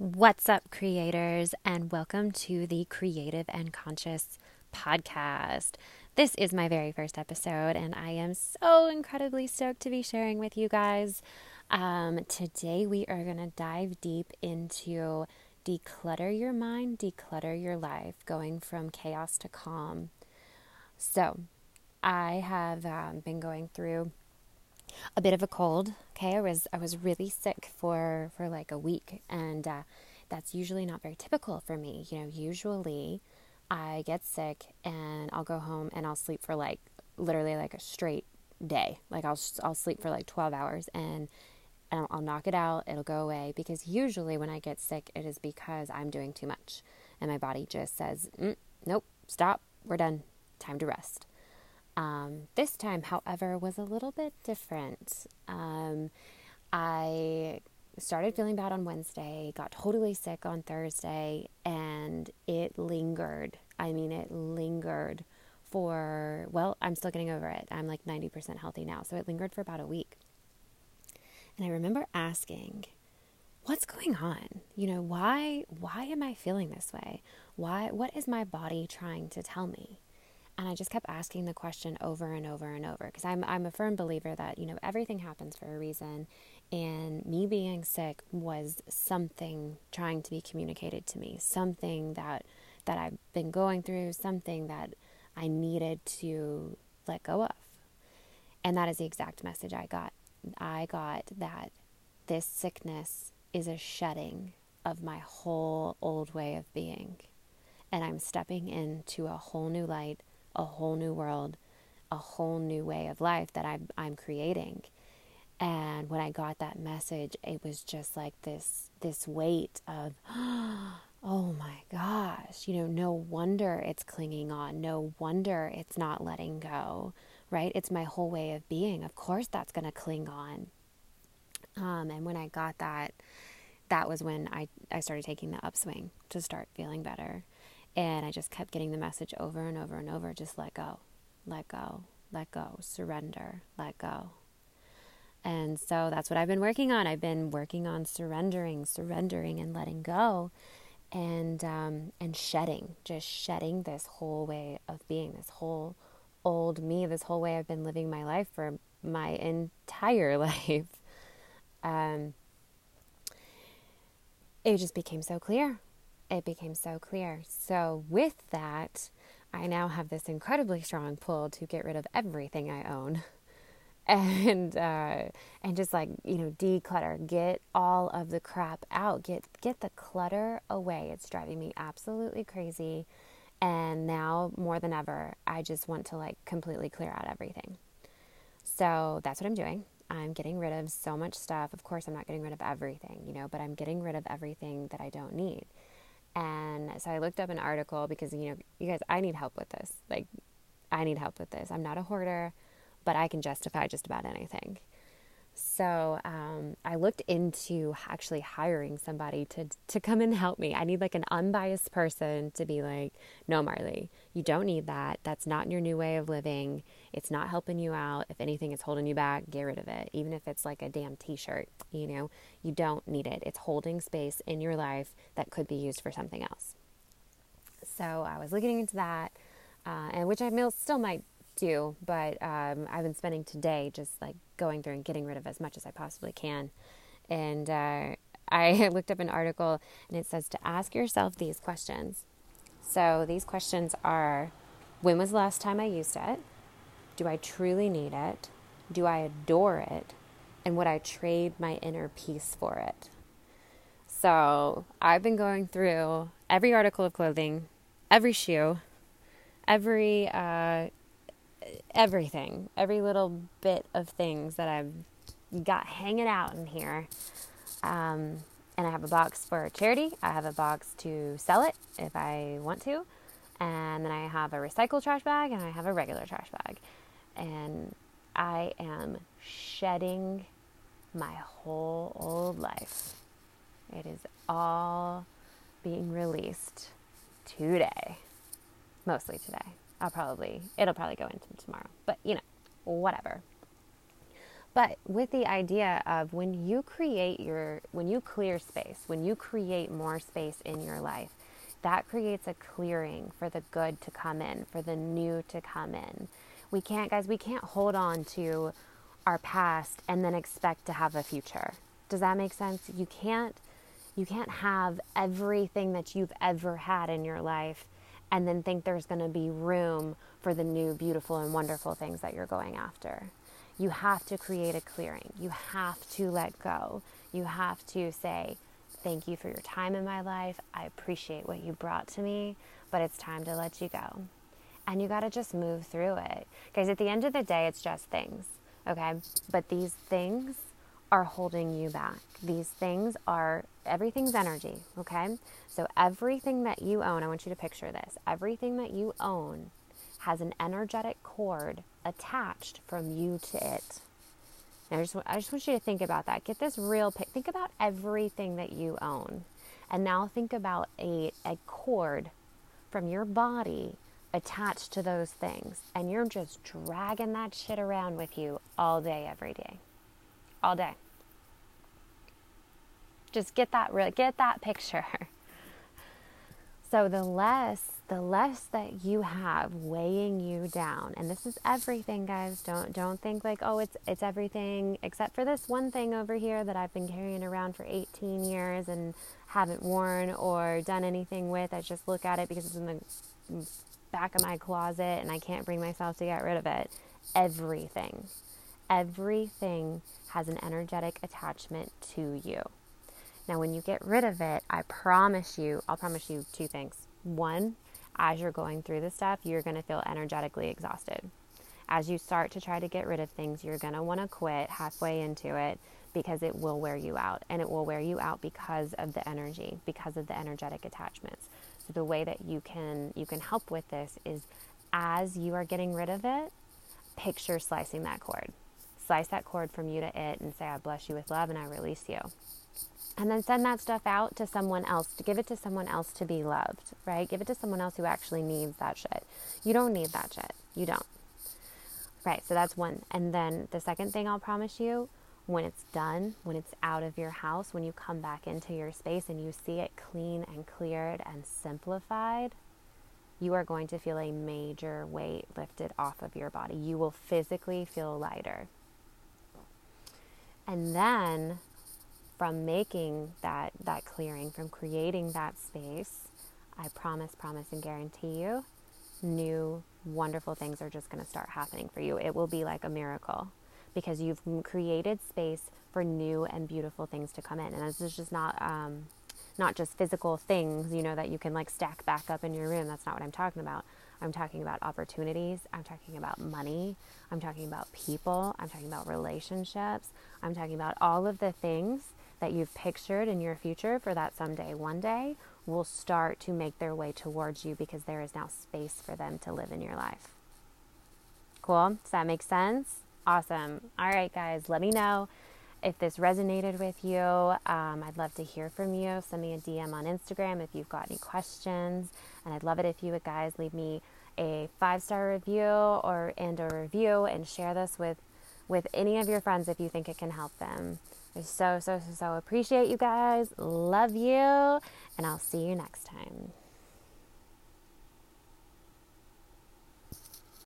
What's up, creators, and welcome to the Creative and Conscious podcast. This is my very first episode, and I am so incredibly stoked to be sharing with you guys. Um, today, we are going to dive deep into declutter your mind, declutter your life, going from chaos to calm. So, I have um, been going through a bit of a cold. Okay, I was I was really sick for for like a week, and uh, that's usually not very typical for me. You know, usually I get sick and I'll go home and I'll sleep for like literally like a straight day. Like I'll I'll sleep for like twelve hours and. I'll, I'll knock it out, it'll go away because usually when I get sick, it is because I'm doing too much and my body just says, mm, Nope, stop, we're done, time to rest. Um, this time, however, was a little bit different. Um, I started feeling bad on Wednesday, got totally sick on Thursday, and it lingered. I mean, it lingered for, well, I'm still getting over it. I'm like 90% healthy now. So it lingered for about a week. And I remember asking, what's going on? You know, why why am I feeling this way? Why what is my body trying to tell me? And I just kept asking the question over and over and over because I'm I'm a firm believer that, you know, everything happens for a reason and me being sick was something trying to be communicated to me, something that that I've been going through, something that I needed to let go of. And that is the exact message I got. I got that this sickness is a shedding of my whole old way of being. And I'm stepping into a whole new light a whole new world, a whole new way of life that I'm, I'm creating. And when I got that message, it was just like this this weight of, oh my gosh, you know, no wonder it's clinging on. No wonder it's not letting go, right? It's my whole way of being. Of course, that's going to cling on. Um, and when I got that, that was when I, I started taking the upswing to start feeling better. And I just kept getting the message over and over and over just let go, let go, let go, surrender, let go. And so that's what I've been working on. I've been working on surrendering, surrendering, and letting go, and um, and shedding, just shedding this whole way of being, this whole old me, this whole way I've been living my life for my entire life. Um, it just became so clear it became so clear. So, with that, I now have this incredibly strong pull to get rid of everything I own. And uh, and just like you know, declutter, get all of the crap out, get get the clutter away. It's driving me absolutely crazy. And now more than ever, I just want to like completely clear out everything. So that's what I'm doing. I'm getting rid of so much stuff. Of course, I'm not getting rid of everything, you know, but I'm getting rid of everything that I don't need. And so I looked up an article because, you know, you guys, I need help with this. Like, I need help with this. I'm not a hoarder, but I can justify just about anything. So um, I looked into actually hiring somebody to to come and help me. I need like an unbiased person to be like, no, Marley, you don't need that. That's not your new way of living. It's not helping you out. If anything, it's holding you back. Get rid of it. Even if it's like a damn T-shirt, you know, you don't need it. It's holding space in your life that could be used for something else. So I was looking into that, uh, and which I still might do, but um, I've been spending today just like going through and getting rid of as much as I possibly can. And uh, I looked up an article and it says to ask yourself these questions. So these questions are When was the last time I used it? Do I truly need it? Do I adore it? And would I trade my inner peace for it? So I've been going through every article of clothing, every shoe, every uh, everything, every little bit of things that I've got hanging out in here. Um, and I have a box for charity. I have a box to sell it if I want to. And then I have a recycle trash bag and I have a regular trash bag. And I am shedding my whole old life. It is all being released today, mostly today. I'll probably, it'll probably go into tomorrow, but you know, whatever. But with the idea of when you create your, when you clear space, when you create more space in your life, that creates a clearing for the good to come in, for the new to come in. We can't, guys, we can't hold on to our past and then expect to have a future. Does that make sense? You can't you can't have everything that you've ever had in your life and then think there's going to be room for the new beautiful and wonderful things that you're going after. You have to create a clearing. You have to let go. You have to say, Thank you for your time in my life. I appreciate what you brought to me, but it's time to let you go. And you got to just move through it. Guys, at the end of the day, it's just things, okay? But these things are holding you back. These things are, everything's energy, okay? So everything that you own, I want you to picture this everything that you own has an energetic cord attached from you to it. I just, I just want you to think about that. Get this real. Think about everything that you own. And now think about a, a cord from your body attached to those things. And you're just dragging that shit around with you all day, every day. All day. Just get that get that picture. So the less the less that you have weighing you down, and this is everything, guys. Don't don't think like oh it's it's everything except for this one thing over here that I've been carrying around for 18 years and haven't worn or done anything with. I just look at it because it's in the back of my closet and I can't bring myself to get rid of it. Everything, everything has an energetic attachment to you. Now, when you get rid of it, I promise you, I'll promise you two things. One, as you're going through the stuff, you're going to feel energetically exhausted. As you start to try to get rid of things, you're going to want to quit halfway into it because it will wear you out. And it will wear you out because of the energy, because of the energetic attachments. So the way that you can you can help with this is as you are getting rid of it, picture slicing that cord. Slice that cord from you to it and say, I bless you with love and I release you. And then send that stuff out to someone else to give it to someone else to be loved right? Give it to someone else who actually needs that shit. You don't need that shit. You don't. Right so that's one. And then the second thing i'll promise you when it's done when it's out of your house when you come back into your space and you see it clean and cleared and simplified you are going to feel a major weight lifted off of your body. You will physically feel lighter and then from making that, that clearing, from creating that space, I promise, promise, and guarantee you, new wonderful things are just going to start happening for you. It will be like a miracle because you've created space for new and beautiful things to come in. And this is just not um, not just physical things, you know, that you can like stack back up in your room. That's not what I'm talking about. I'm talking about opportunities. I'm talking about money. I'm talking about people. I'm talking about relationships. I'm talking about all of the things that you've pictured in your future for that someday, one day, will start to make their way towards you because there is now space for them to live in your life. Cool? Does that make sense? Awesome. All right, guys, let me know if this resonated with you. Um, I'd love to hear from you. Send me a DM on Instagram if you've got any questions. And I'd love it if you would, guys, leave me a five star review or and a review and share this with with any of your friends if you think it can help them. I so, so, so, so appreciate you guys. Love you. And I'll see you next time.